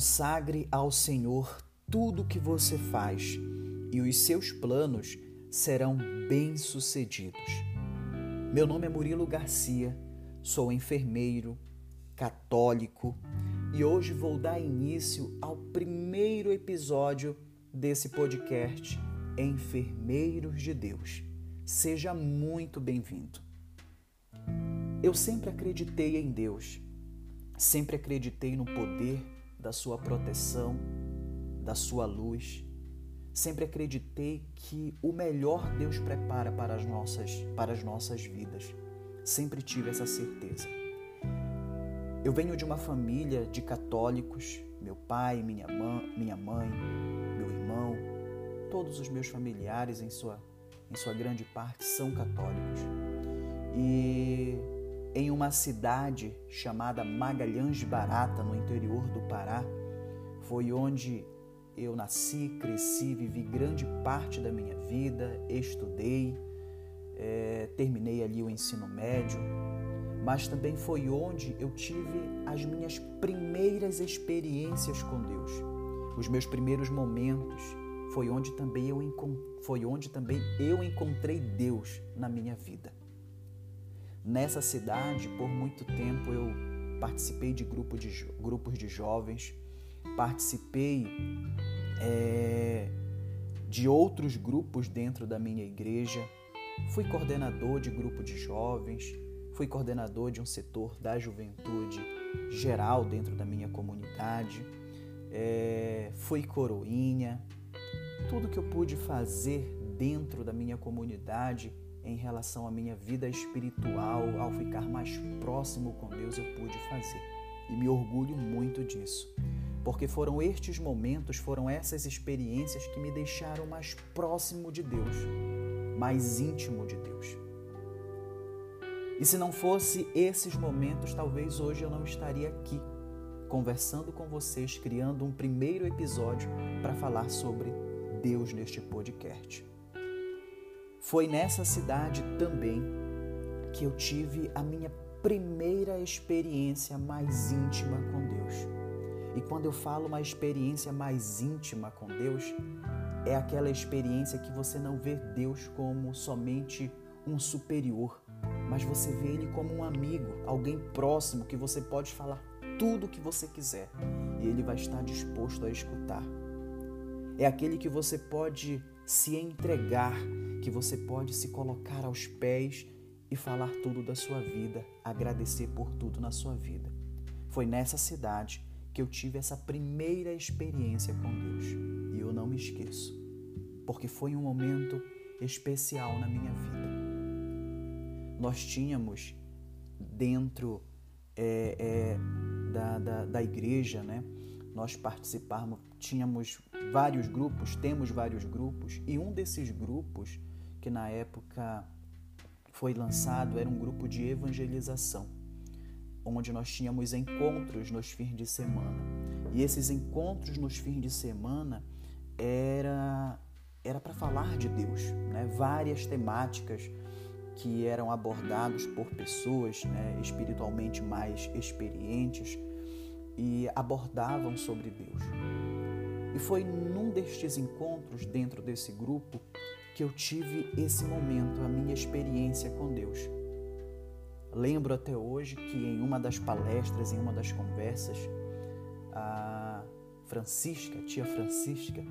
Consagre ao Senhor tudo o que você faz e os seus planos serão bem-sucedidos. Meu nome é Murilo Garcia, sou enfermeiro, católico e hoje vou dar início ao primeiro episódio desse podcast Enfermeiros de Deus. Seja muito bem-vindo. Eu sempre acreditei em Deus, sempre acreditei no poder da sua proteção, da sua luz. Sempre acreditei que o melhor Deus prepara para as nossas, para as nossas vidas. Sempre tive essa certeza. Eu venho de uma família de católicos, meu pai, minha mãe, minha mãe, meu irmão, todos os meus familiares em sua em sua grande parte são católicos. E em uma cidade chamada Magalhães Barata, no interior do Pará. Foi onde eu nasci, cresci, vivi grande parte da minha vida, estudei, é, terminei ali o ensino médio, mas também foi onde eu tive as minhas primeiras experiências com Deus, os meus primeiros momentos. Foi onde também eu, foi onde também eu encontrei Deus na minha vida. Nessa cidade, por muito tempo, eu participei de, grupo de grupos de jovens, participei é, de outros grupos dentro da minha igreja, fui coordenador de grupo de jovens, fui coordenador de um setor da juventude geral dentro da minha comunidade, é, fui coroinha, tudo que eu pude fazer dentro da minha comunidade em relação à minha vida espiritual, ao ficar mais próximo com Deus, eu pude fazer. E me orgulho muito disso, porque foram estes momentos, foram essas experiências que me deixaram mais próximo de Deus, mais íntimo de Deus. E se não fosse esses momentos, talvez hoje eu não estaria aqui conversando com vocês, criando um primeiro episódio para falar sobre Deus neste podcast. Foi nessa cidade também que eu tive a minha primeira experiência mais íntima com Deus. E quando eu falo uma experiência mais íntima com Deus, é aquela experiência que você não vê Deus como somente um superior, mas você vê Ele como um amigo, alguém próximo que você pode falar tudo o que você quiser e Ele vai estar disposto a escutar. É aquele que você pode se entregar que você pode se colocar aos pés e falar tudo da sua vida, agradecer por tudo na sua vida. Foi nessa cidade que eu tive essa primeira experiência com Deus e eu não me esqueço, porque foi um momento especial na minha vida. Nós tínhamos dentro é, é, da, da, da igreja, né? Nós participávamos, tínhamos vários grupos, temos vários grupos, e um desses grupos que na época foi lançado era um grupo de evangelização, onde nós tínhamos encontros nos fins de semana. E esses encontros nos fins de semana era era para falar de Deus, né? Várias temáticas que eram abordados por pessoas né, espiritualmente mais experientes e abordavam sobre Deus. E foi num destes encontros dentro desse grupo que eu tive esse momento, a minha experiência com Deus. Lembro até hoje que em uma das palestras, em uma das conversas, a Francisca, a tia Francisca,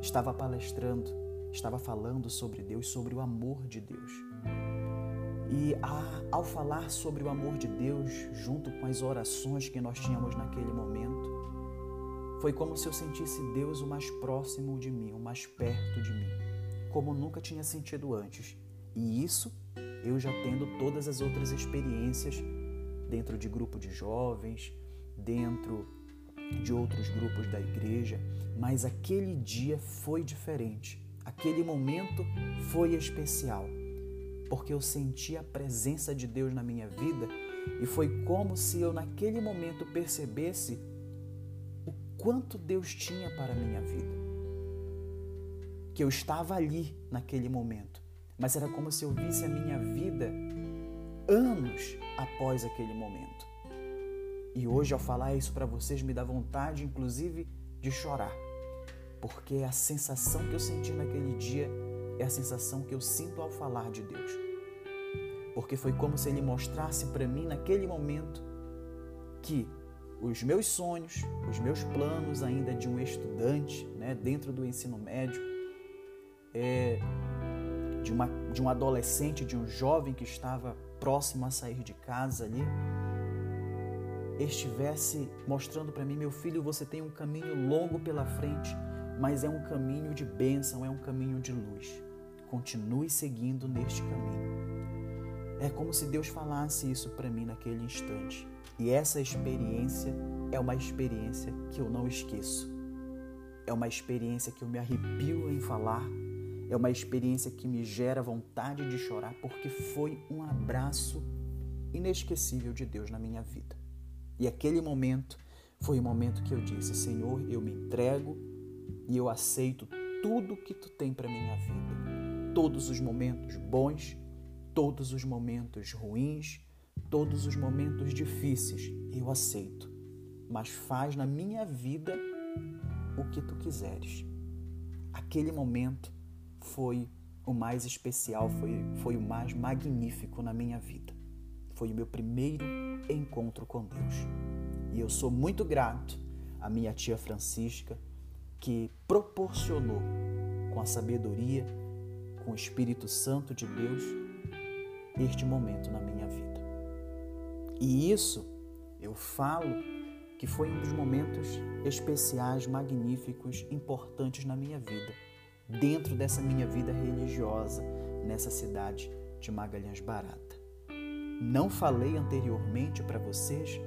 estava palestrando, estava falando sobre Deus, sobre o amor de Deus. E ao falar sobre o amor de Deus, junto com as orações que nós tínhamos naquele momento, foi como se eu sentisse Deus o mais próximo de mim, o mais perto de mim, como nunca tinha sentido antes. E isso eu já tendo todas as outras experiências dentro de grupo de jovens, dentro de outros grupos da igreja, mas aquele dia foi diferente. Aquele momento foi especial, porque eu senti a presença de Deus na minha vida e foi como se eu naquele momento percebesse quanto Deus tinha para a minha vida. Que eu estava ali naquele momento, mas era como se eu visse a minha vida anos após aquele momento. E hoje, ao falar isso para vocês, me dá vontade, inclusive, de chorar. Porque a sensação que eu senti naquele dia é a sensação que eu sinto ao falar de Deus. Porque foi como se Ele mostrasse para mim, naquele momento, que os meus sonhos, os meus planos ainda de um estudante, né, dentro do ensino médio, é, de, uma, de um adolescente, de um jovem que estava próximo a sair de casa ali, estivesse mostrando para mim, meu filho, você tem um caminho longo pela frente, mas é um caminho de bênção, é um caminho de luz. Continue seguindo neste caminho. É como se Deus falasse isso para mim naquele instante. E essa experiência é uma experiência que eu não esqueço. É uma experiência que eu me arrepio em falar. É uma experiência que me gera vontade de chorar, porque foi um abraço inesquecível de Deus na minha vida. E aquele momento foi o momento que eu disse: Senhor, eu me entrego e eu aceito tudo que tu tem para minha vida. Todos os momentos bons, todos os momentos ruins, todos os momentos difíceis, eu aceito. Mas faz na minha vida o que tu quiseres. Aquele momento foi o mais especial, foi, foi o mais magnífico na minha vida. Foi o meu primeiro encontro com Deus. E eu sou muito grato à minha tia Francisca, que proporcionou, com a sabedoria, com o Espírito Santo de Deus, este momento na minha vida. E isso eu falo que foi um dos momentos especiais, magníficos, importantes na minha vida, dentro dessa minha vida religiosa, nessa cidade de Magalhães Barata. Não falei anteriormente para vocês,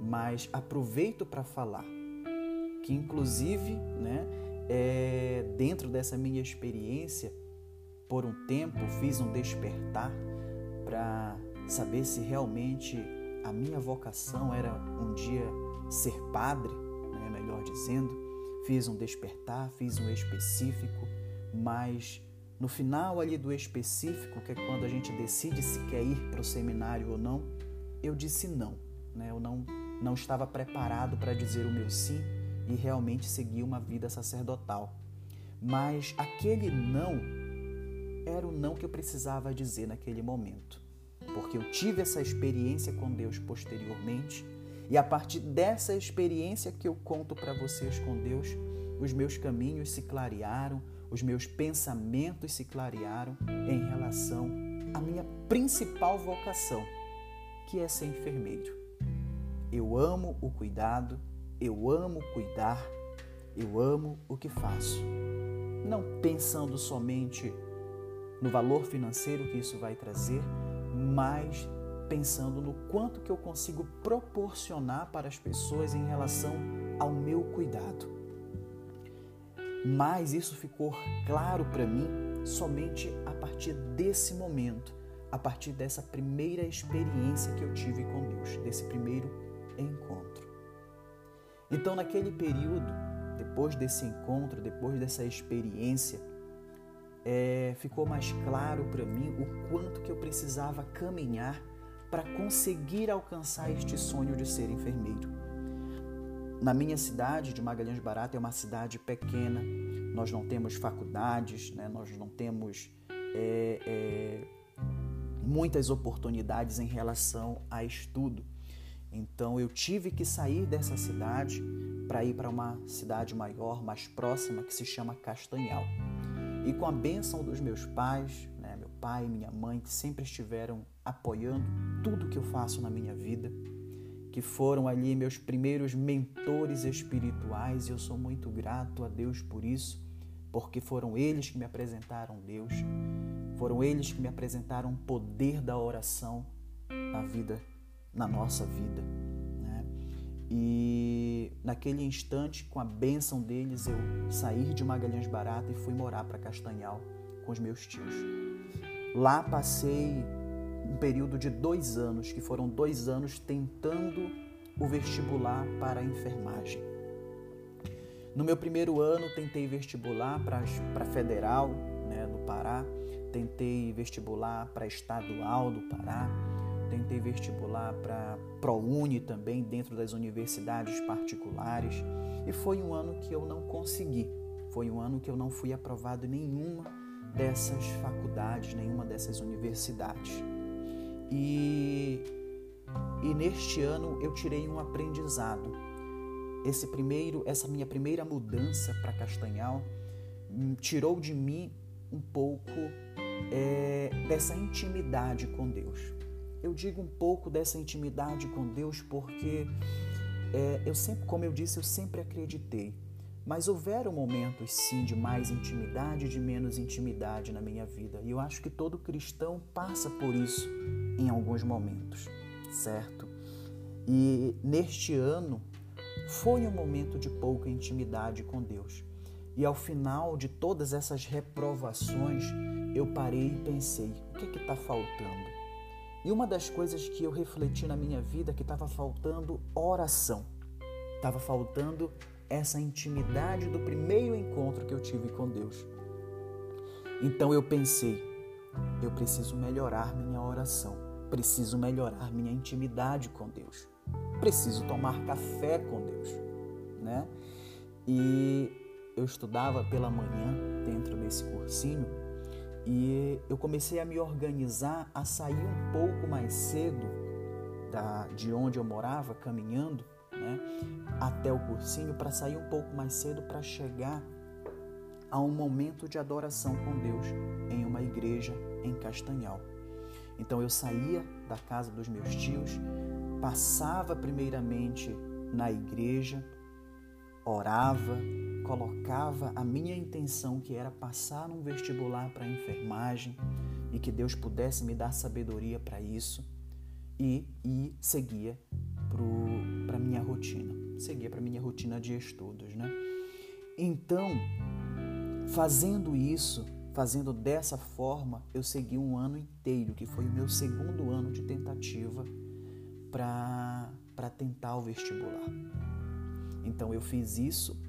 mas aproveito para falar que, inclusive, né, é, dentro dessa minha experiência, por um tempo fiz um despertar para saber se realmente a minha vocação era um dia ser padre, né, melhor dizendo. Fiz um despertar, fiz um específico, mas no final ali do específico, que é quando a gente decide se quer ir para o seminário ou não, eu disse não. Né? Eu não, não estava preparado para dizer o meu sim e realmente seguir uma vida sacerdotal. Mas aquele não era o não que eu precisava dizer naquele momento, porque eu tive essa experiência com Deus posteriormente e a partir dessa experiência que eu conto para vocês com Deus, os meus caminhos se clarearam, os meus pensamentos se clarearam em relação à minha principal vocação, que é ser enfermeiro. Eu amo o cuidado, eu amo cuidar, eu amo o que faço. Não pensando somente no valor financeiro que isso vai trazer, mas pensando no quanto que eu consigo proporcionar para as pessoas em relação ao meu cuidado. Mas isso ficou claro para mim somente a partir desse momento, a partir dessa primeira experiência que eu tive com Deus, desse primeiro encontro. Então, naquele período, depois desse encontro, depois dessa experiência, é, ficou mais claro para mim o quanto que eu precisava caminhar para conseguir alcançar este sonho de ser enfermeiro. Na minha cidade de Magalhães Barata é uma cidade pequena, nós não temos faculdades, né? nós não temos é, é, muitas oportunidades em relação a estudo. Então eu tive que sair dessa cidade para ir para uma cidade maior, mais próxima, que se chama Castanhal. E com a bênção dos meus pais, né, meu pai e minha mãe, que sempre estiveram apoiando tudo que eu faço na minha vida, que foram ali meus primeiros mentores espirituais, e eu sou muito grato a Deus por isso, porque foram eles que me apresentaram Deus, foram eles que me apresentaram o poder da oração na vida, na nossa vida. Né? E naquele instante, com a bênção deles, eu saí de Magalhães Barata e fui morar para Castanhal com os meus tios. Lá passei um período de dois anos, que foram dois anos tentando o vestibular para a enfermagem. No meu primeiro ano, tentei vestibular para federal né, do Pará, tentei vestibular para estadual do Pará, tentei vestibular para ProUni também, dentro das universidades particulares, e foi um ano que eu não consegui. Foi um ano que eu não fui aprovado em nenhuma dessas faculdades, nenhuma dessas universidades. E, e neste ano eu tirei um aprendizado. Esse primeiro, essa minha primeira mudança para Castanhal hum, tirou de mim um pouco é, dessa intimidade com Deus. Eu digo um pouco dessa intimidade com Deus porque é, eu sempre, como eu disse, eu sempre acreditei. Mas houveram momentos sim de mais intimidade e de menos intimidade na minha vida. E eu acho que todo cristão passa por isso em alguns momentos, certo? E neste ano foi um momento de pouca intimidade com Deus. E ao final de todas essas reprovações, eu parei e pensei: o que está faltando? E uma das coisas que eu refleti na minha vida é que estava faltando oração. Estava faltando essa intimidade do primeiro encontro que eu tive com Deus. Então eu pensei, eu preciso melhorar minha oração, preciso melhorar minha intimidade com Deus, preciso tomar café com Deus, né? E eu estudava pela manhã dentro desse cursinho e eu comecei a me organizar a sair um pouco mais cedo da, de onde eu morava, caminhando né, até o cursinho, para sair um pouco mais cedo para chegar a um momento de adoração com Deus em uma igreja em Castanhal. Então eu saía da casa dos meus tios, passava primeiramente na igreja, orava, colocava a minha intenção, que era passar num vestibular para enfermagem e que Deus pudesse me dar sabedoria para isso, e, e seguia para minha rotina, seguia para minha rotina de estudos. Né? Então, fazendo isso, fazendo dessa forma, eu segui um ano inteiro, que foi o meu segundo ano de tentativa para tentar o vestibular. Então eu fiz isso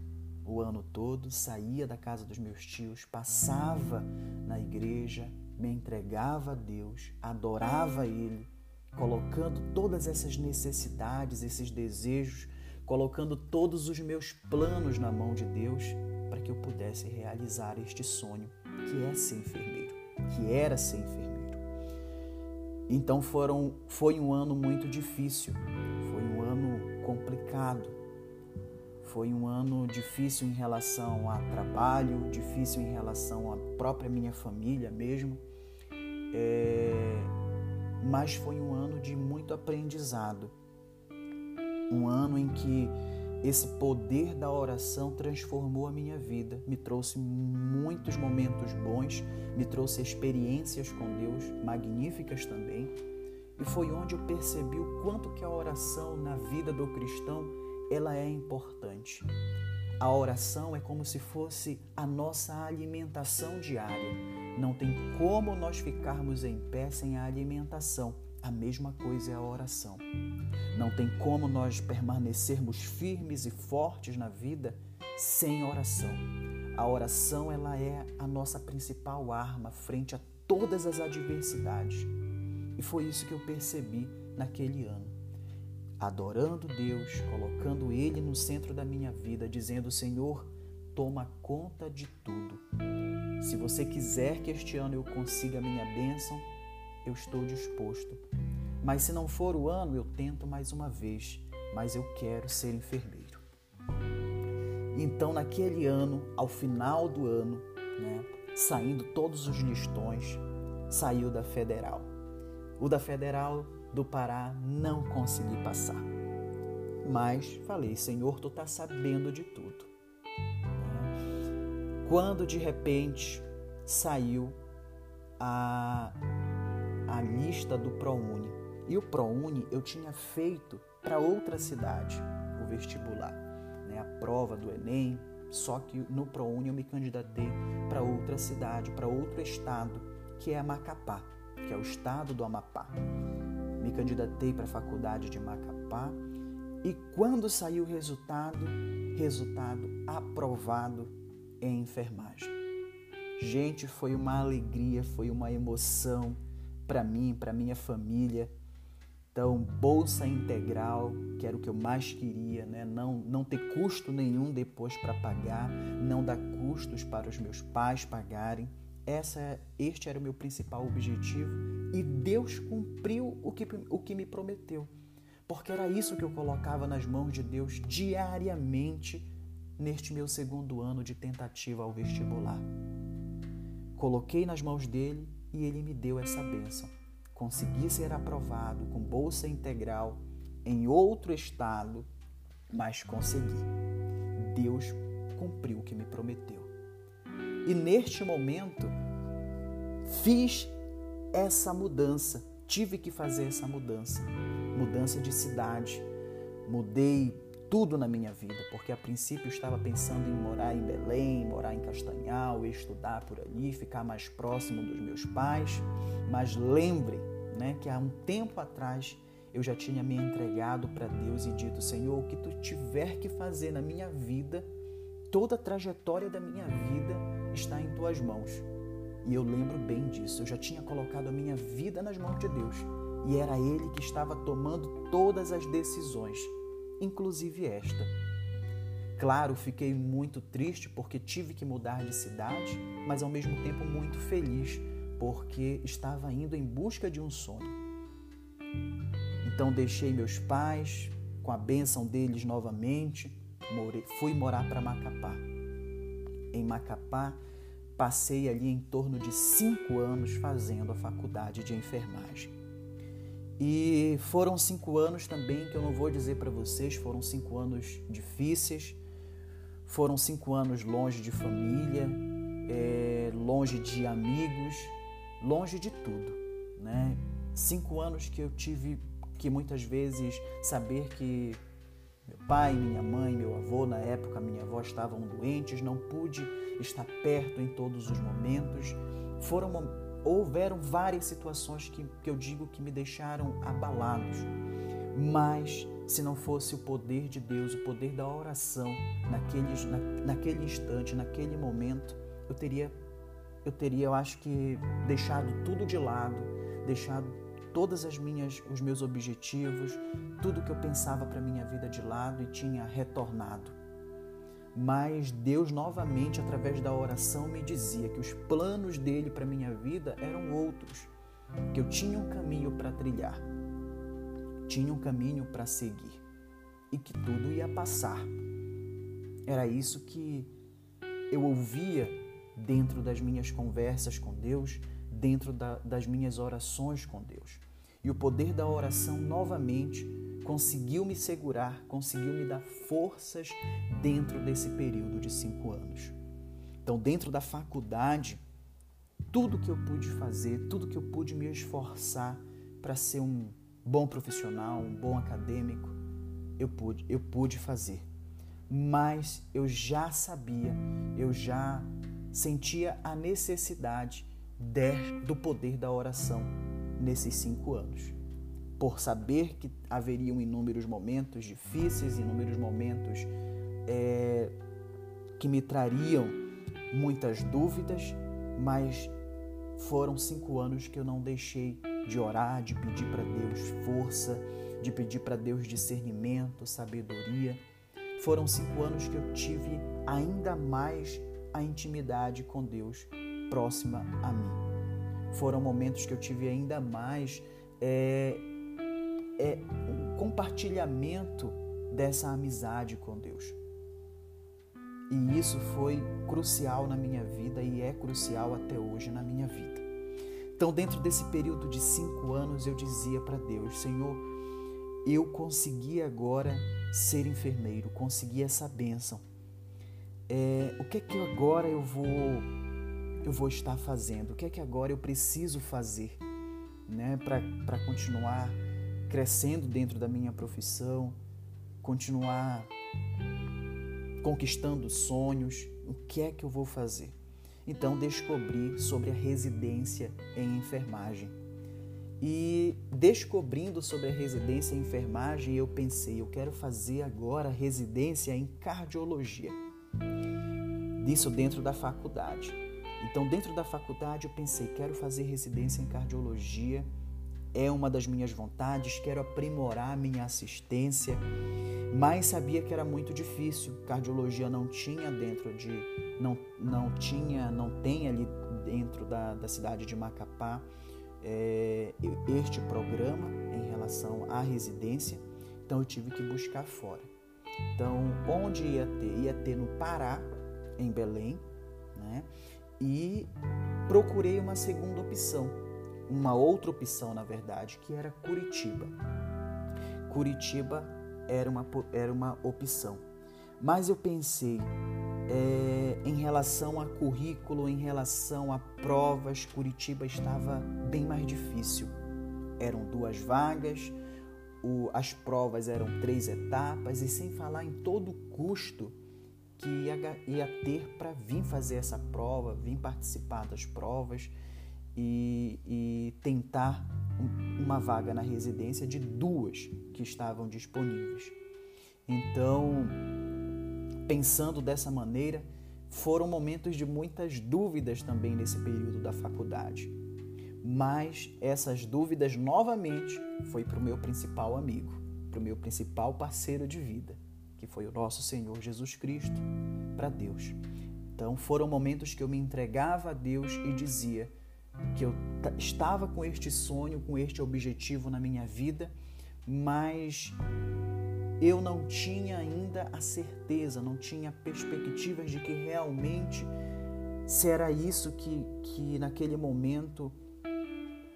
o ano todo, saía da casa dos meus tios, passava na igreja, me entregava a Deus, adorava Ele, colocando todas essas necessidades, esses desejos, colocando todos os meus planos na mão de Deus para que eu pudesse realizar este sonho que é ser enfermeiro, que era ser enfermeiro. Então foram, foi um ano muito difícil, foi um ano complicado, foi um ano difícil em relação a trabalho, difícil em relação à própria minha família mesmo, é... mas foi um ano de muito aprendizado. Um ano em que esse poder da oração transformou a minha vida, me trouxe muitos momentos bons, me trouxe experiências com Deus magníficas também. E foi onde eu percebi o quanto que a oração na vida do cristão ela é importante. A oração é como se fosse a nossa alimentação diária. Não tem como nós ficarmos em pé sem a alimentação. A mesma coisa é a oração. Não tem como nós permanecermos firmes e fortes na vida sem oração. A oração ela é a nossa principal arma frente a todas as adversidades. E foi isso que eu percebi naquele ano adorando Deus, colocando Ele no centro da minha vida, dizendo: Senhor, toma conta de tudo. Se você quiser que este ano eu consiga a minha bênção, eu estou disposto. Mas se não for o ano, eu tento mais uma vez, mas eu quero ser enfermeiro. Então, naquele ano, ao final do ano, né, saindo todos os listões, saiu da federal. O da federal do Pará não consegui passar. Mas falei, Senhor, tu tá sabendo de tudo. Quando de repente saiu a, a lista do ProUni. E o ProUni eu tinha feito para outra cidade, o vestibular, né? a prova do Enem, só que no ProUni eu me candidatei para outra cidade, para outro estado, que é Macapá, que é o estado do Amapá me candidatei para a faculdade de Macapá e quando saiu o resultado, resultado aprovado em enfermagem. Gente, foi uma alegria, foi uma emoção para mim, para minha família. Então, bolsa integral, que era o que eu mais queria, né? não, não ter custo nenhum depois para pagar, não dar custos para os meus pais pagarem. Essa, este era o meu principal objetivo e Deus cumpriu o que, o que me prometeu, porque era isso que eu colocava nas mãos de Deus diariamente neste meu segundo ano de tentativa ao vestibular. Coloquei nas mãos dele e ele me deu essa bênção consegui ser aprovado com bolsa integral em outro estado, mas consegui. Deus cumpriu o que me prometeu. E neste momento, fiz essa mudança, tive que fazer essa mudança mudança de cidade. Mudei tudo na minha vida, porque a princípio estava pensando em morar em Belém, morar em Castanhal, estudar por ali, ficar mais próximo dos meus pais. Mas lembre né, que há um tempo atrás eu já tinha me entregado para Deus e dito: Senhor, o que tu tiver que fazer na minha vida, toda a trajetória da minha vida está em tuas mãos. E eu lembro bem disso, eu já tinha colocado a minha vida nas mãos de Deus e era Ele que estava tomando todas as decisões, inclusive esta. Claro, fiquei muito triste porque tive que mudar de cidade, mas ao mesmo tempo muito feliz porque estava indo em busca de um sonho. Então deixei meus pais, com a bênção deles novamente, fui morar para Macapá. Em Macapá, passei ali em torno de cinco anos fazendo a faculdade de enfermagem. E foram cinco anos também que eu não vou dizer para vocês, foram cinco anos difíceis, foram cinco anos longe de família, é, longe de amigos, longe de tudo, né? Cinco anos que eu tive que muitas vezes saber que meu pai, minha mãe, meu avô, na época minha avó estavam doentes, não pude estar perto em todos os momentos. Foram houveram várias situações que, que eu digo que me deixaram abalados. Mas se não fosse o poder de Deus, o poder da oração, naquele, na, naquele instante, naquele momento, eu teria eu teria, eu acho que, deixado tudo de lado, deixado todas as minhas, os meus objetivos, tudo que eu pensava para minha vida de lado e tinha retornado. Mas Deus novamente, através da oração, me dizia que os planos dele para minha vida eram outros, que eu tinha um caminho para trilhar, tinha um caminho para seguir e que tudo ia passar. Era isso que eu ouvia dentro das minhas conversas com Deus, dentro da, das minhas orações com Deus. E o poder da oração novamente conseguiu me segurar, conseguiu me dar forças dentro desse período de cinco anos. Então, dentro da faculdade, tudo que eu pude fazer, tudo que eu pude me esforçar para ser um bom profissional, um bom acadêmico, eu pude, eu pude fazer. Mas eu já sabia, eu já sentia a necessidade de, do poder da oração nesses cinco anos. Por saber que haveriam inúmeros momentos difíceis, inúmeros momentos é, que me trariam muitas dúvidas, mas foram cinco anos que eu não deixei de orar, de pedir para Deus força, de pedir para Deus discernimento, sabedoria. Foram cinco anos que eu tive ainda mais a intimidade com Deus próxima a mim. Foram momentos que eu tive ainda mais é, é, um compartilhamento dessa amizade com Deus. E isso foi crucial na minha vida e é crucial até hoje na minha vida. Então, dentro desse período de cinco anos, eu dizia para Deus: Senhor, eu consegui agora ser enfermeiro, consegui essa bênção é, o que é que agora eu vou eu vou estar fazendo? O que é que agora eu preciso fazer, né, para continuar crescendo dentro da minha profissão, continuar conquistando sonhos? O que é que eu vou fazer? Então descobri sobre a residência em enfermagem. E descobrindo sobre a residência em enfermagem, eu pensei, eu quero fazer agora residência em cardiologia disso dentro da faculdade. Então, dentro da faculdade, eu pensei, quero fazer residência em cardiologia é uma das minhas vontades, quero aprimorar minha assistência, mas sabia que era muito difícil. Cardiologia não tinha dentro de não não tinha, não tem ali dentro da, da cidade de Macapá é, este programa em relação à residência, então eu tive que buscar fora. Então, onde ia ter? Ia ter no Pará, em Belém, né? E procurei uma segunda opção, uma outra opção, na verdade, que era Curitiba. Curitiba era uma, era uma opção. Mas eu pensei, é, em relação a currículo, em relação a provas, Curitiba estava bem mais difícil. Eram duas vagas, o, as provas eram três etapas, e sem falar em todo o custo que ia, ia ter para vir fazer essa prova, vir participar das provas e, e tentar uma vaga na residência de duas que estavam disponíveis. Então, pensando dessa maneira, foram momentos de muitas dúvidas também nesse período da faculdade. Mas essas dúvidas novamente foi para o meu principal amigo, para o meu principal parceiro de vida, que foi o nosso Senhor Jesus Cristo, para Deus. Então foram momentos que eu me entregava a Deus e dizia que eu estava com este sonho, com este objetivo na minha vida, mas eu não tinha ainda a certeza, não tinha perspectivas de que realmente se era isso que, que naquele momento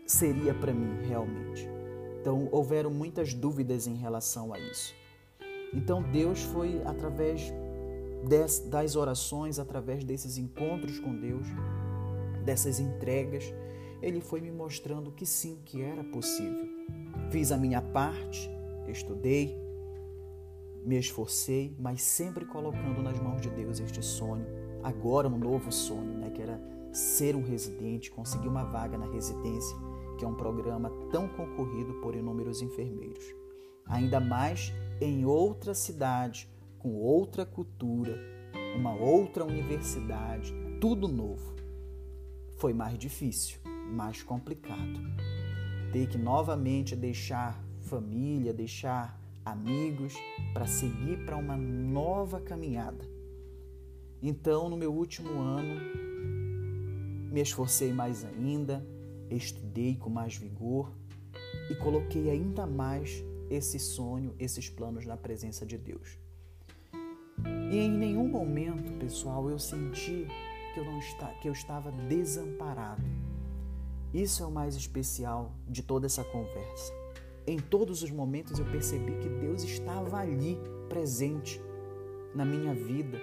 seria para mim realmente. Então houveram muitas dúvidas em relação a isso. Então Deus foi através das orações, através desses encontros com Deus, dessas entregas, Ele foi me mostrando que sim, que era possível. Fiz a minha parte, estudei, me esforcei, mas sempre colocando nas mãos de Deus este sonho, agora um novo sonho, né, que era ser um residente, conseguir uma vaga na residência, que é um programa tão concorrido por inúmeros enfermeiros. Ainda mais em outra cidade, com outra cultura, uma outra universidade, tudo novo. Foi mais difícil, mais complicado. Ter que novamente deixar família, deixar amigos, para seguir para uma nova caminhada. Então, no meu último ano, me esforcei mais ainda, estudei com mais vigor e coloquei ainda mais esse sonho, esses planos na presença de Deus. E em nenhum momento, pessoal, eu senti que eu, não está, que eu estava desamparado. Isso é o mais especial de toda essa conversa. Em todos os momentos eu percebi que Deus estava ali, presente na minha vida,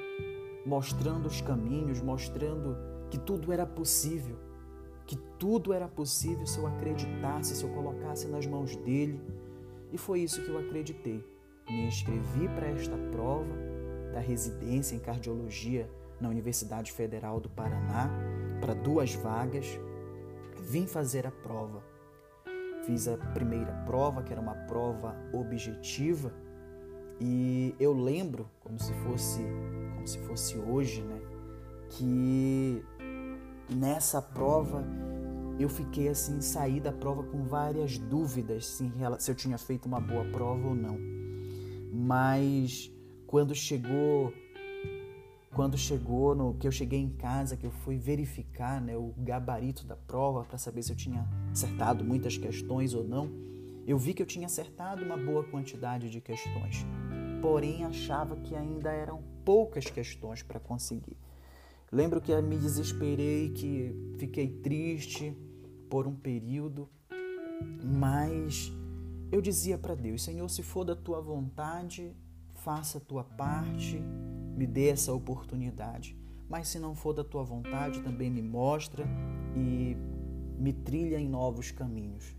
mostrando os caminhos, mostrando que tudo era possível, que tudo era possível se eu acreditasse, se eu colocasse nas mãos dele. E foi isso que eu acreditei. Me inscrevi para esta prova da residência em cardiologia na Universidade Federal do Paraná para duas vagas. Vim fazer a prova Fiz a primeira prova, que era uma prova objetiva, e eu lembro como se fosse como se fosse hoje, né, que nessa prova eu fiquei assim, saí da prova com várias dúvidas se, se eu tinha feito uma boa prova ou não. Mas quando chegou quando chegou no que eu cheguei em casa, que eu fui verificar né, o gabarito da prova para saber se eu tinha acertado muitas questões ou não, eu vi que eu tinha acertado uma boa quantidade de questões. Porém, achava que ainda eram poucas questões para conseguir. Lembro que me desesperei, que fiquei triste por um período, mas eu dizia para Deus: Senhor, se for da tua vontade, faça a tua parte me dê essa oportunidade. Mas se não for da tua vontade, também me mostra e me trilha em novos caminhos.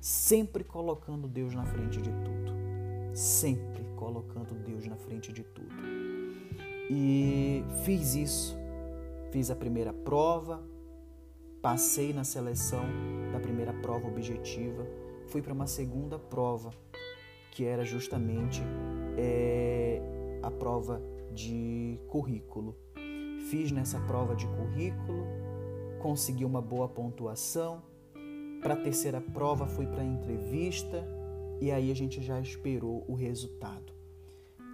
Sempre colocando Deus na frente de tudo. Sempre colocando Deus na frente de tudo. E fiz isso. Fiz a primeira prova, passei na seleção da primeira prova objetiva, fui para uma segunda prova, que era justamente é, a prova de currículo. Fiz nessa prova de currículo, consegui uma boa pontuação, para a terceira prova, fui para a entrevista e aí a gente já esperou o resultado.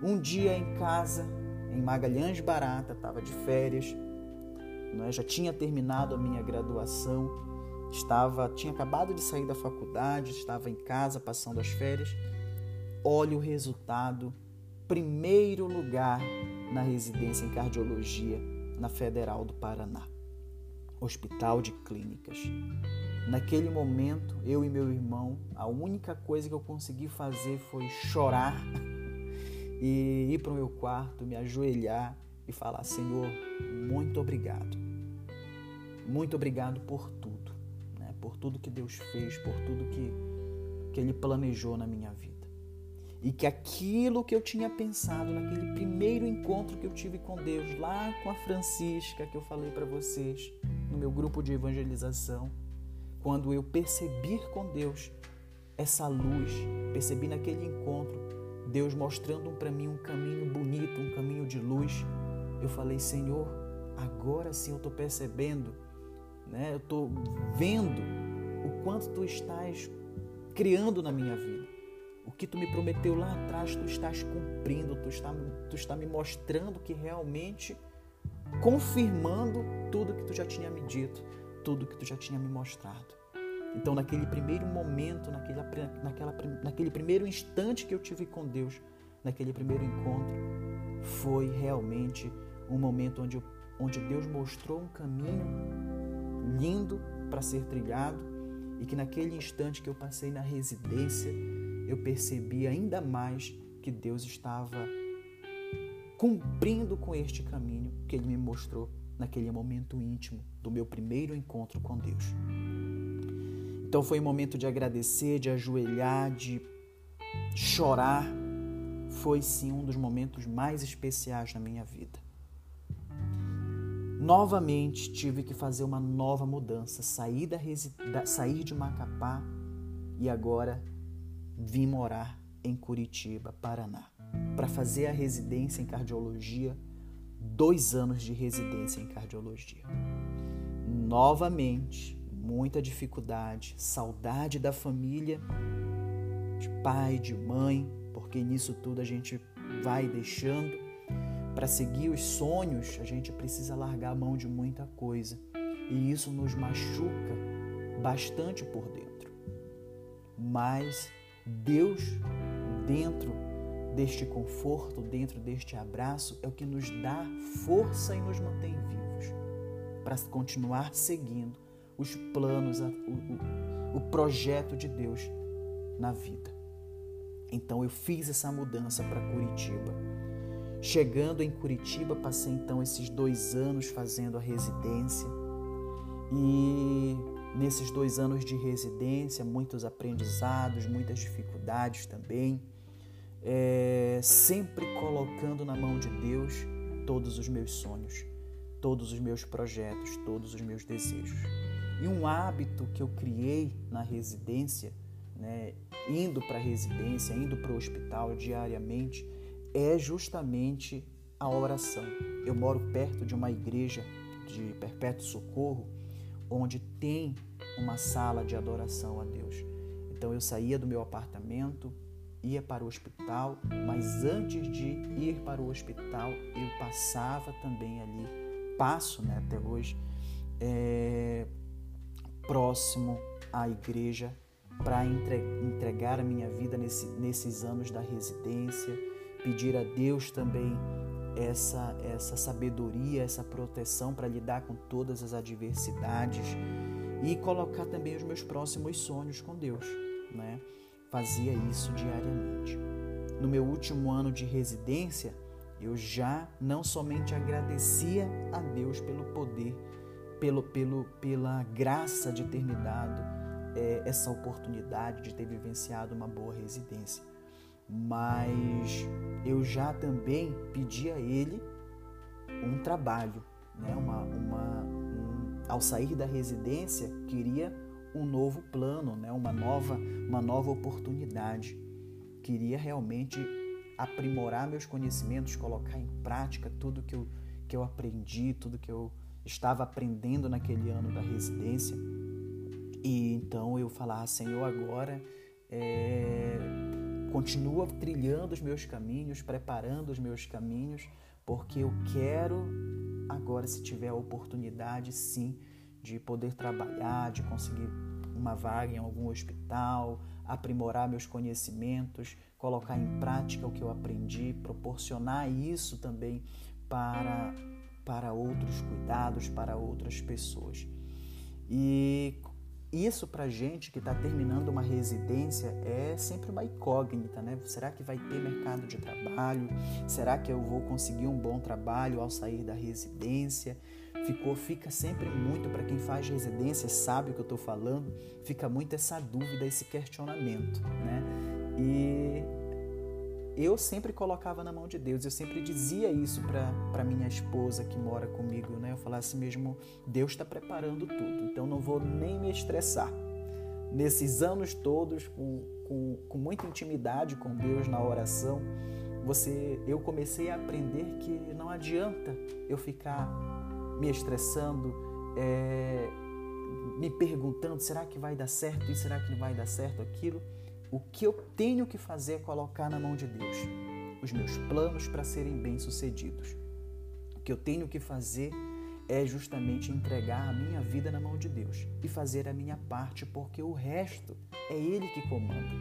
Um dia em casa, em Magalhães Barata, estava de férias, né? já tinha terminado a minha graduação, estava, tinha acabado de sair da faculdade, estava em casa passando as férias. Olha o resultado, primeiro lugar na residência em cardiologia na Federal do Paraná, Hospital de Clínicas. Naquele momento, eu e meu irmão, a única coisa que eu consegui fazer foi chorar e ir para o meu quarto, me ajoelhar e falar: Senhor, muito obrigado. Muito obrigado por tudo, né? por tudo que Deus fez, por tudo que, que Ele planejou na minha vida. E que aquilo que eu tinha pensado naquele primeiro encontro que eu tive com Deus, lá com a Francisca, que eu falei para vocês, no meu grupo de evangelização, quando eu percebi com Deus essa luz, percebi naquele encontro Deus mostrando para mim um caminho bonito, um caminho de luz, eu falei, Senhor, agora sim eu estou percebendo, né? eu estou vendo o quanto tu estás criando na minha vida. O que tu me prometeu lá atrás, tu estás cumprindo, tu está, tu está me mostrando que realmente confirmando tudo que tu já tinha me dito tudo que tu já tinha me mostrado. Então, naquele primeiro momento, naquele, naquela, naquele primeiro instante que eu tive com Deus, naquele primeiro encontro, foi realmente um momento onde, onde Deus mostrou um caminho lindo para ser trilhado e que naquele instante que eu passei na residência, eu percebi ainda mais que Deus estava cumprindo com este caminho que Ele me mostrou naquele momento íntimo do meu primeiro encontro com Deus. Então foi um momento de agradecer, de ajoelhar, de chorar. Foi sim um dos momentos mais especiais na minha vida. Novamente tive que fazer uma nova mudança, sair, da, sair de Macapá e agora vim morar em Curitiba, Paraná, para fazer a residência em cardiologia dois anos de residência em cardiologia. Novamente, muita dificuldade, saudade da família, de pai, de mãe, porque nisso tudo a gente vai deixando. Para seguir os sonhos, a gente precisa largar a mão de muita coisa. E isso nos machuca bastante por dentro. Mas Deus, dentro deste conforto, dentro deste abraço, é o que nos dá força e nos mantém vivos para continuar seguindo os planos, o, o, o projeto de Deus na vida. Então eu fiz essa mudança para Curitiba. Chegando em Curitiba, passei então esses dois anos fazendo a residência e nesses dois anos de residência, muitos aprendizados, muitas dificuldades também é, sempre colocando na mão de Deus todos os meus sonhos, todos os meus projetos, todos os meus desejos. E um hábito que eu criei na residência, né, indo para a residência, indo para o hospital diariamente, é justamente a oração. Eu moro perto de uma igreja de perpétuo socorro, onde tem uma sala de adoração a Deus. Então eu saía do meu apartamento, ia para o hospital, mas antes de ir para o hospital, eu passava também ali, passo né, até hoje, é, próximo à igreja para entregar a minha vida nesse, nesses anos da residência, pedir a Deus também essa, essa sabedoria, essa proteção para lidar com todas as adversidades e colocar também os meus próximos sonhos com Deus, né? fazia isso diariamente. No meu último ano de residência, eu já não somente agradecia a Deus pelo poder, pelo, pelo, pela graça de ter me dado é, essa oportunidade de ter vivenciado uma boa residência, mas eu já também pedi a Ele um trabalho, né? uma, uma, um, ao sair da residência, queria um novo plano, né? uma, nova, uma nova oportunidade. Queria realmente aprimorar meus conhecimentos, colocar em prática tudo que eu, que eu aprendi, tudo que eu estava aprendendo naquele ano da residência. E então eu falar, Senhor, agora é, continua trilhando os meus caminhos, preparando os meus caminhos, porque eu quero agora, se tiver a oportunidade, sim, de poder trabalhar, de conseguir uma vaga em algum hospital, aprimorar meus conhecimentos, colocar em prática o que eu aprendi, proporcionar isso também para, para outros cuidados, para outras pessoas. E isso para gente que está terminando uma residência é sempre uma incógnita, né? Será que vai ter mercado de trabalho? Será que eu vou conseguir um bom trabalho ao sair da residência? Ficou, fica sempre muito para quem faz residência, sabe o que eu estou falando, fica muito essa dúvida, esse questionamento, né? E eu sempre colocava na mão de Deus, eu sempre dizia isso para minha esposa que mora comigo, né? Eu falasse mesmo, Deus está preparando tudo, então não vou nem me estressar. Nesses anos todos, com, com, com muita intimidade com Deus na oração, você, eu comecei a aprender que não adianta eu ficar me estressando, é, me perguntando, será que vai dar certo isso, será que não vai dar certo aquilo? O que eu tenho que fazer é colocar na mão de Deus os meus planos para serem bem-sucedidos. O que eu tenho que fazer é justamente entregar a minha vida na mão de Deus e fazer a minha parte, porque o resto é Ele que comanda,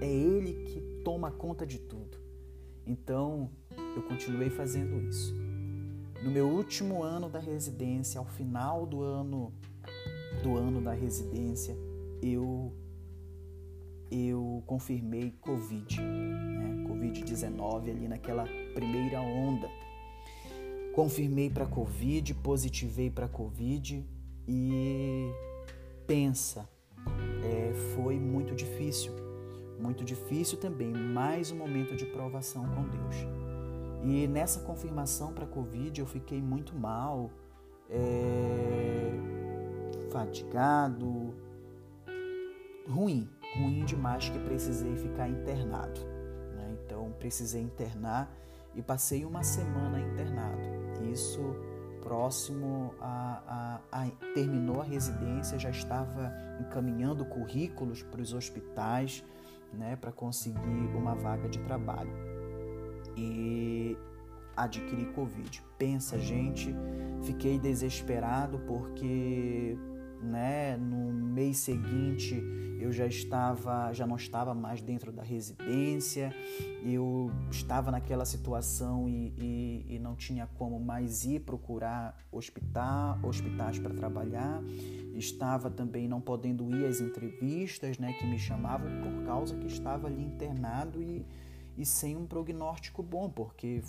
é Ele que toma conta de tudo. Então, eu continuei fazendo isso. No meu último ano da residência, ao final do ano do ano da residência, eu eu confirmei Covid, né? Covid-19 ali naquela primeira onda. Confirmei para Covid, positivei para Covid e pensa, é, foi muito difícil, muito difícil também, mais um momento de provação com Deus. E nessa confirmação para Covid eu fiquei muito mal, é, fatigado, ruim, ruim demais que precisei ficar internado. Né? Então precisei internar e passei uma semana internado. Isso próximo a, a, a terminou a residência, já estava encaminhando currículos para os hospitais né, para conseguir uma vaga de trabalho. E adquiri Covid. Pensa, gente, fiquei desesperado porque né? No mês seguinte eu já estava, já não estava mais dentro da residência, eu estava naquela situação e, e, e não tinha como mais ir procurar hospital, hospitais para trabalhar, estava também não podendo ir às entrevistas, né? Que me chamavam por causa que estava ali internado e, e sem um prognóstico bom, porque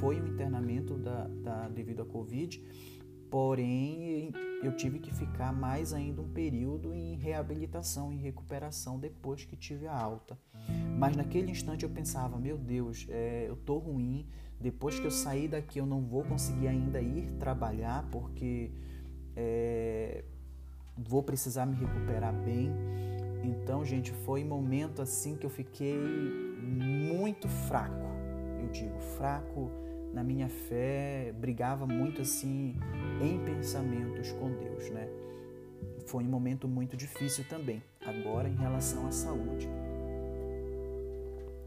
foi um internamento da, da devido à Covid Porém, eu tive que ficar mais ainda um período em reabilitação, em recuperação depois que tive a alta. Mas naquele instante eu pensava: meu Deus, é, eu tô ruim. Depois que eu sair daqui, eu não vou conseguir ainda ir trabalhar porque é, vou precisar me recuperar bem. Então, gente, foi um momento assim que eu fiquei muito fraco. Eu digo fraco na minha fé, brigava muito assim em pensamentos com Deus, né? Foi um momento muito difícil também, agora em relação à saúde.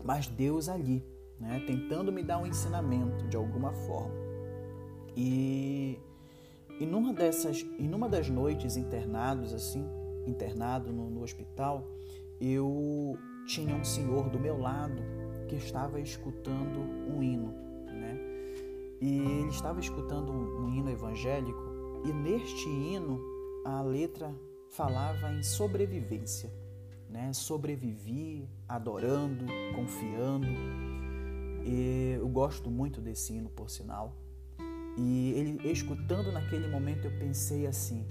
Mas Deus ali, né, tentando me dar um ensinamento de alguma forma. E, e numa dessas, e numa das noites internados assim, internado no, no hospital, eu tinha um senhor do meu lado que estava escutando um hino e ele estava escutando um, um hino evangélico e neste hino a letra falava em sobrevivência, né? Sobrevivi adorando, confiando. E eu gosto muito desse hino, por sinal. E ele escutando naquele momento eu pensei assim: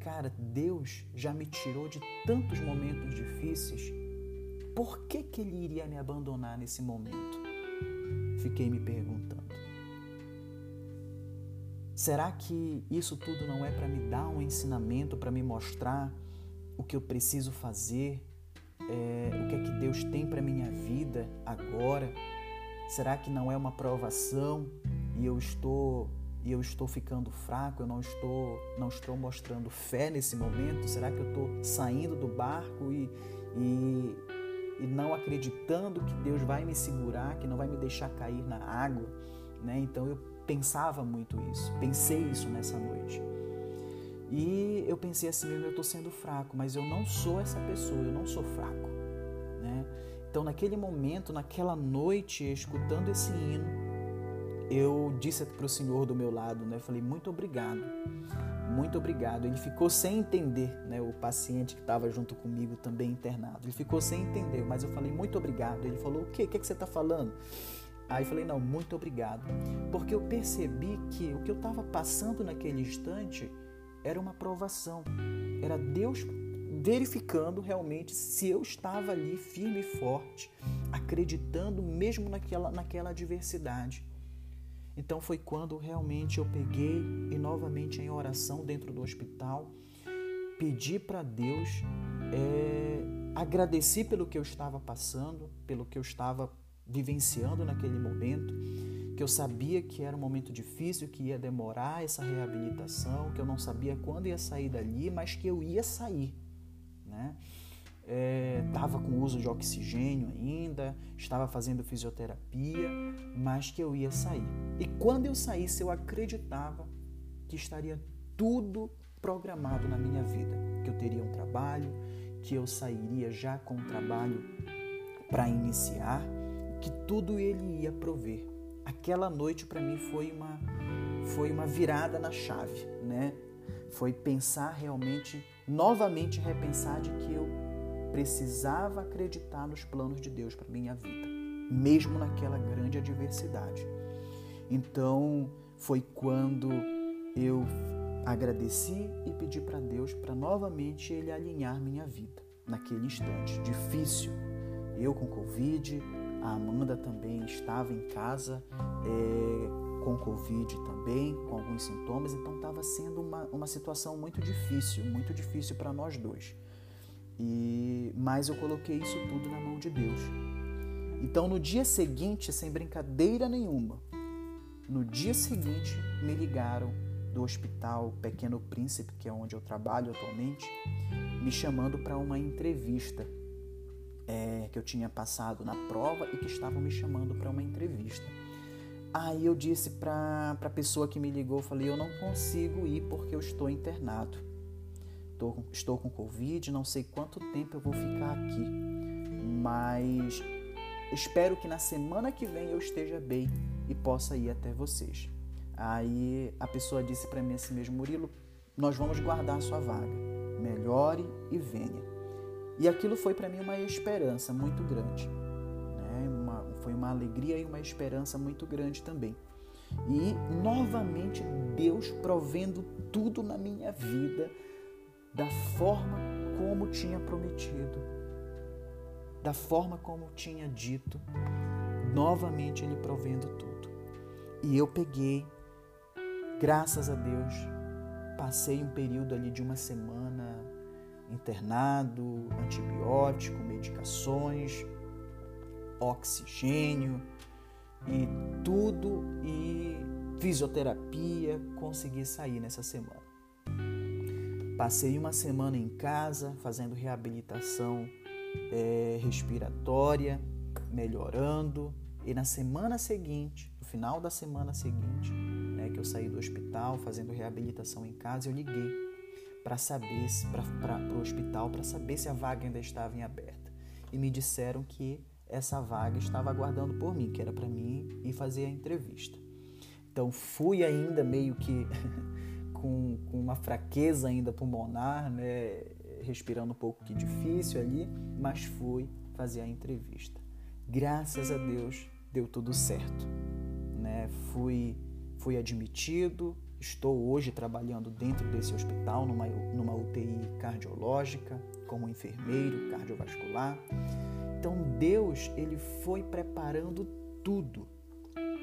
cara, Deus já me tirou de tantos momentos difíceis. Por que que ele iria me abandonar nesse momento? Fiquei me perguntando. Será que isso tudo não é para me dar um ensinamento, para me mostrar o que eu preciso fazer, é, o que é que Deus tem para minha vida agora? Será que não é uma provação e eu estou e eu estou ficando fraco, eu não estou, não estou mostrando fé nesse momento? Será que eu estou saindo do barco e, e, e não acreditando que Deus vai me segurar, que não vai me deixar cair na água? Né? Então eu pensava muito isso, pensei isso nessa noite. E eu pensei assim mesmo, eu estou sendo fraco, mas eu não sou essa pessoa, eu não sou fraco. Né? Então naquele momento, naquela noite, escutando esse hino, eu disse para o senhor do meu lado, né? Falei, muito obrigado, muito obrigado. Ele ficou sem entender, né? O paciente que estava junto comigo também internado. Ele ficou sem entender, mas eu falei, muito obrigado. Ele falou, o quê? O que, é que você está falando? Aí falei, não, muito obrigado. Porque eu percebi que o que eu estava passando naquele instante era uma provação. Era Deus verificando realmente se eu estava ali firme e forte, acreditando mesmo naquela, naquela adversidade. Então foi quando realmente eu peguei e novamente em oração dentro do hospital, pedi para Deus, é, agradeci pelo que eu estava passando, pelo que eu estava vivenciando naquele momento, que eu sabia que era um momento difícil, que ia demorar essa reabilitação, que eu não sabia quando ia sair dali, mas que eu ia sair, né? estava é, com uso de oxigênio ainda, estava fazendo fisioterapia, mas que eu ia sair. E quando eu saísse, eu acreditava que estaria tudo programado na minha vida, que eu teria um trabalho, que eu sairia já com um trabalho para iniciar, que tudo ele ia prover. Aquela noite para mim foi uma foi uma virada na chave, né? Foi pensar realmente, novamente repensar de que eu precisava acreditar nos planos de Deus para minha vida, mesmo naquela grande adversidade. Então, foi quando eu agradeci e pedi para Deus para novamente ele alinhar minha vida naquele instante difícil. Eu com Covid, a Amanda também estava em casa é, com Covid também, com alguns sintomas, então estava sendo uma, uma situação muito difícil, muito difícil para nós dois. E mas eu coloquei isso tudo na mão de Deus. Então no dia seguinte, sem brincadeira nenhuma, no dia seguinte me ligaram do hospital Pequeno Príncipe, que é onde eu trabalho atualmente, me chamando para uma entrevista é, que eu tinha passado na prova e que estavam me chamando para uma entrevista. Aí eu disse para a pessoa que me ligou, falei, eu não consigo ir porque eu estou internado estou, estou com Covid, não sei quanto tempo eu vou ficar aqui, mas espero que na semana que vem eu esteja bem e possa ir até vocês. Aí a pessoa disse para mim assim mesmo, Murilo, nós vamos guardar a sua vaga, melhore e venha. E aquilo foi para mim uma esperança muito grande, né? uma, foi uma alegria e uma esperança muito grande também. E novamente Deus provendo tudo na minha vida, da forma como tinha prometido, da forma como tinha dito, novamente Ele provendo tudo. E eu peguei, graças a Deus, passei um período ali de uma semana internado, antibiótico, medicações, oxigênio e tudo e fisioterapia, consegui sair nessa semana. Passei uma semana em casa fazendo reabilitação é, respiratória, melhorando. E na semana seguinte, no final da semana seguinte, né, que eu saí do hospital fazendo reabilitação em casa, eu liguei para saber para o hospital para saber se a vaga ainda estava em aberta. E me disseram que essa vaga estava aguardando por mim, que era para mim ir fazer a entrevista. Então fui ainda meio que com, com uma fraqueza ainda pulmonar, né? respirando um pouco que difícil ali, mas fui fazer a entrevista. Graças a Deus deu tudo certo. Né? Fui, fui admitido, estou hoje trabalhando dentro desse hospital, numa, numa UTI cardiológica, como enfermeiro cardiovascular. Então Deus, ele foi preparando tudo,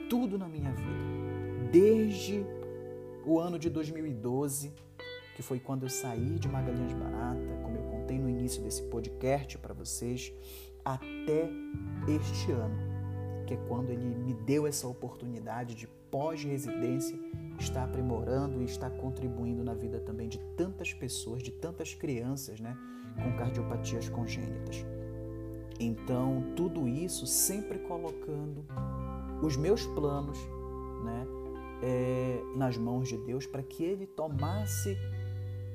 tudo na minha vida, desde o ano de 2012, que foi quando eu saí de Magalhães Barata, como eu contei no início desse podcast para vocês, até este ano, que é quando ele me deu essa oportunidade de pós-residência está aprimorando e está contribuindo na vida também de tantas pessoas, de tantas crianças, né, com cardiopatias congênitas. Então, tudo isso sempre colocando os meus planos, né, é, nas mãos de Deus para que Ele tomasse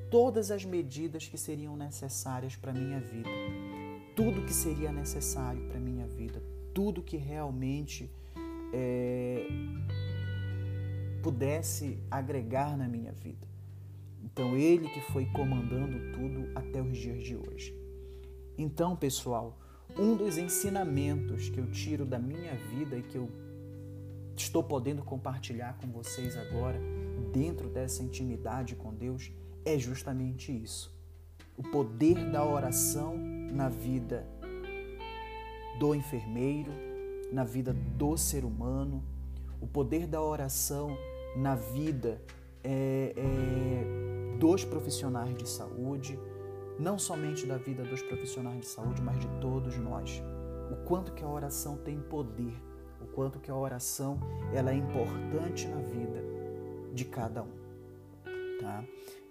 todas as medidas que seriam necessárias para minha vida, tudo que seria necessário para minha vida, tudo que realmente é, pudesse agregar na minha vida. Então, Ele que foi comandando tudo até os dias de hoje. Então, pessoal, um dos ensinamentos que eu tiro da minha vida e que eu estou podendo compartilhar com vocês agora, dentro dessa intimidade com Deus, é justamente isso. O poder da oração na vida do enfermeiro, na vida do ser humano, o poder da oração na vida é, é, dos profissionais de saúde, não somente da vida dos profissionais de saúde, mas de todos nós. O quanto que a oração tem poder o quanto que a oração ela é importante na vida de cada um. Tá?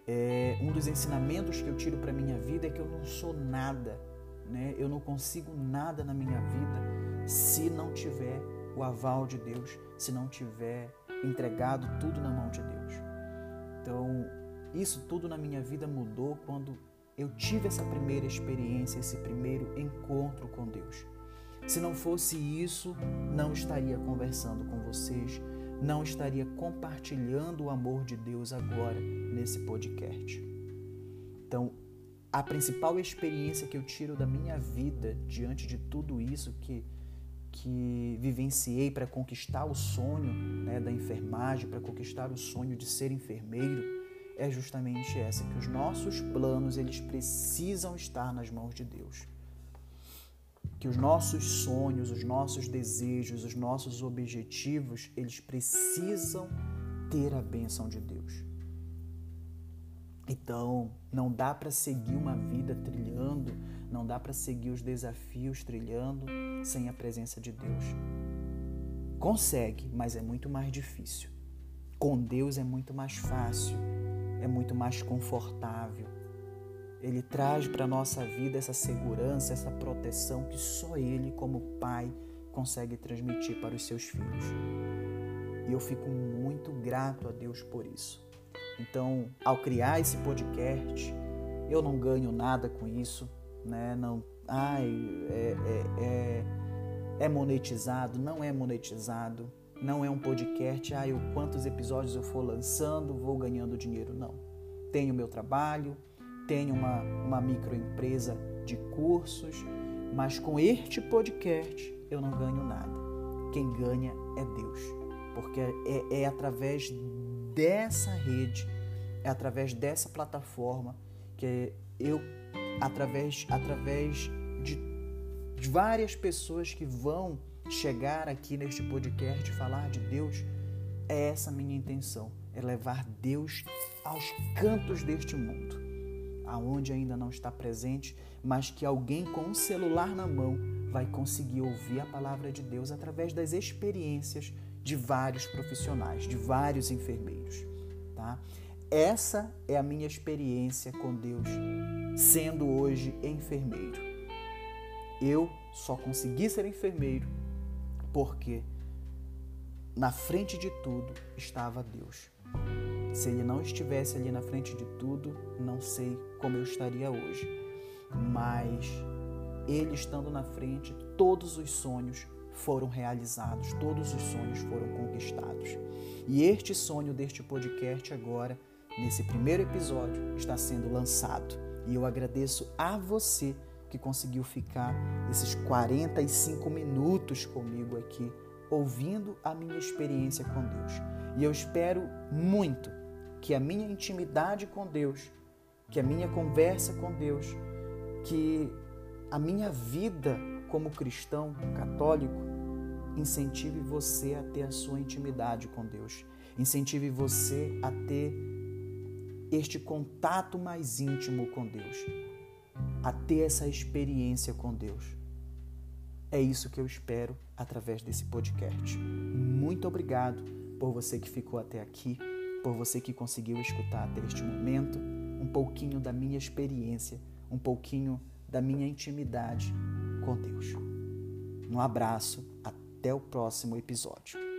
É, um dos ensinamentos que eu tiro para minha vida é que eu não sou nada, né? Eu não consigo nada na minha vida se não tiver o aval de Deus, se não tiver entregado tudo na mão de Deus. Então, isso tudo na minha vida mudou quando eu tive essa primeira experiência, esse primeiro encontro com Deus. Se não fosse isso, não estaria conversando com vocês, não estaria compartilhando o amor de Deus agora nesse podcast. Então, a principal experiência que eu tiro da minha vida diante de tudo isso que, que vivenciei para conquistar o sonho né, da enfermagem, para conquistar o sonho de ser enfermeiro, é justamente essa, que os nossos planos eles precisam estar nas mãos de Deus que os nossos sonhos, os nossos desejos, os nossos objetivos, eles precisam ter a bênção de Deus. Então, não dá para seguir uma vida trilhando, não dá para seguir os desafios trilhando sem a presença de Deus. Consegue, mas é muito mais difícil. Com Deus é muito mais fácil, é muito mais confortável, ele traz para a nossa vida essa segurança, essa proteção que só Ele, como Pai, consegue transmitir para os seus filhos. E eu fico muito grato a Deus por isso. Então, ao criar esse podcast, eu não ganho nada com isso, né? Não, ai, é, é, é, é monetizado, não é monetizado, não é um podcast, ai, quantos episódios eu for lançando, vou ganhando dinheiro, não. Tenho meu trabalho, tenho uma, uma microempresa de cursos, mas com este podcast eu não ganho nada. Quem ganha é Deus, porque é, é através dessa rede, é através dessa plataforma que eu, através, através de, de várias pessoas que vão chegar aqui neste podcast falar de Deus, é essa minha intenção, é levar Deus aos cantos deste mundo aonde ainda não está presente, mas que alguém com um celular na mão vai conseguir ouvir a palavra de Deus através das experiências de vários profissionais, de vários enfermeiros, tá? Essa é a minha experiência com Deus sendo hoje enfermeiro. Eu só consegui ser enfermeiro porque na frente de tudo estava Deus. Se ele não estivesse ali na frente de tudo, não sei como eu estaria hoje. Mas ele estando na frente, todos os sonhos foram realizados, todos os sonhos foram conquistados. E este sonho deste podcast agora, nesse primeiro episódio, está sendo lançado. E eu agradeço a você que conseguiu ficar esses 45 minutos comigo aqui, ouvindo a minha experiência com Deus. E eu espero muito que a minha intimidade com Deus, que a minha conversa com Deus, que a minha vida como cristão católico incentive você a ter a sua intimidade com Deus, incentive você a ter este contato mais íntimo com Deus, a ter essa experiência com Deus. É isso que eu espero através desse podcast. Muito obrigado por você que ficou até aqui. por você que conseguiu escutar até este momento um pouquinho da minha experiência, um pouquinho da minha intimidade com Deus. Um abraço, até o próximo episódio.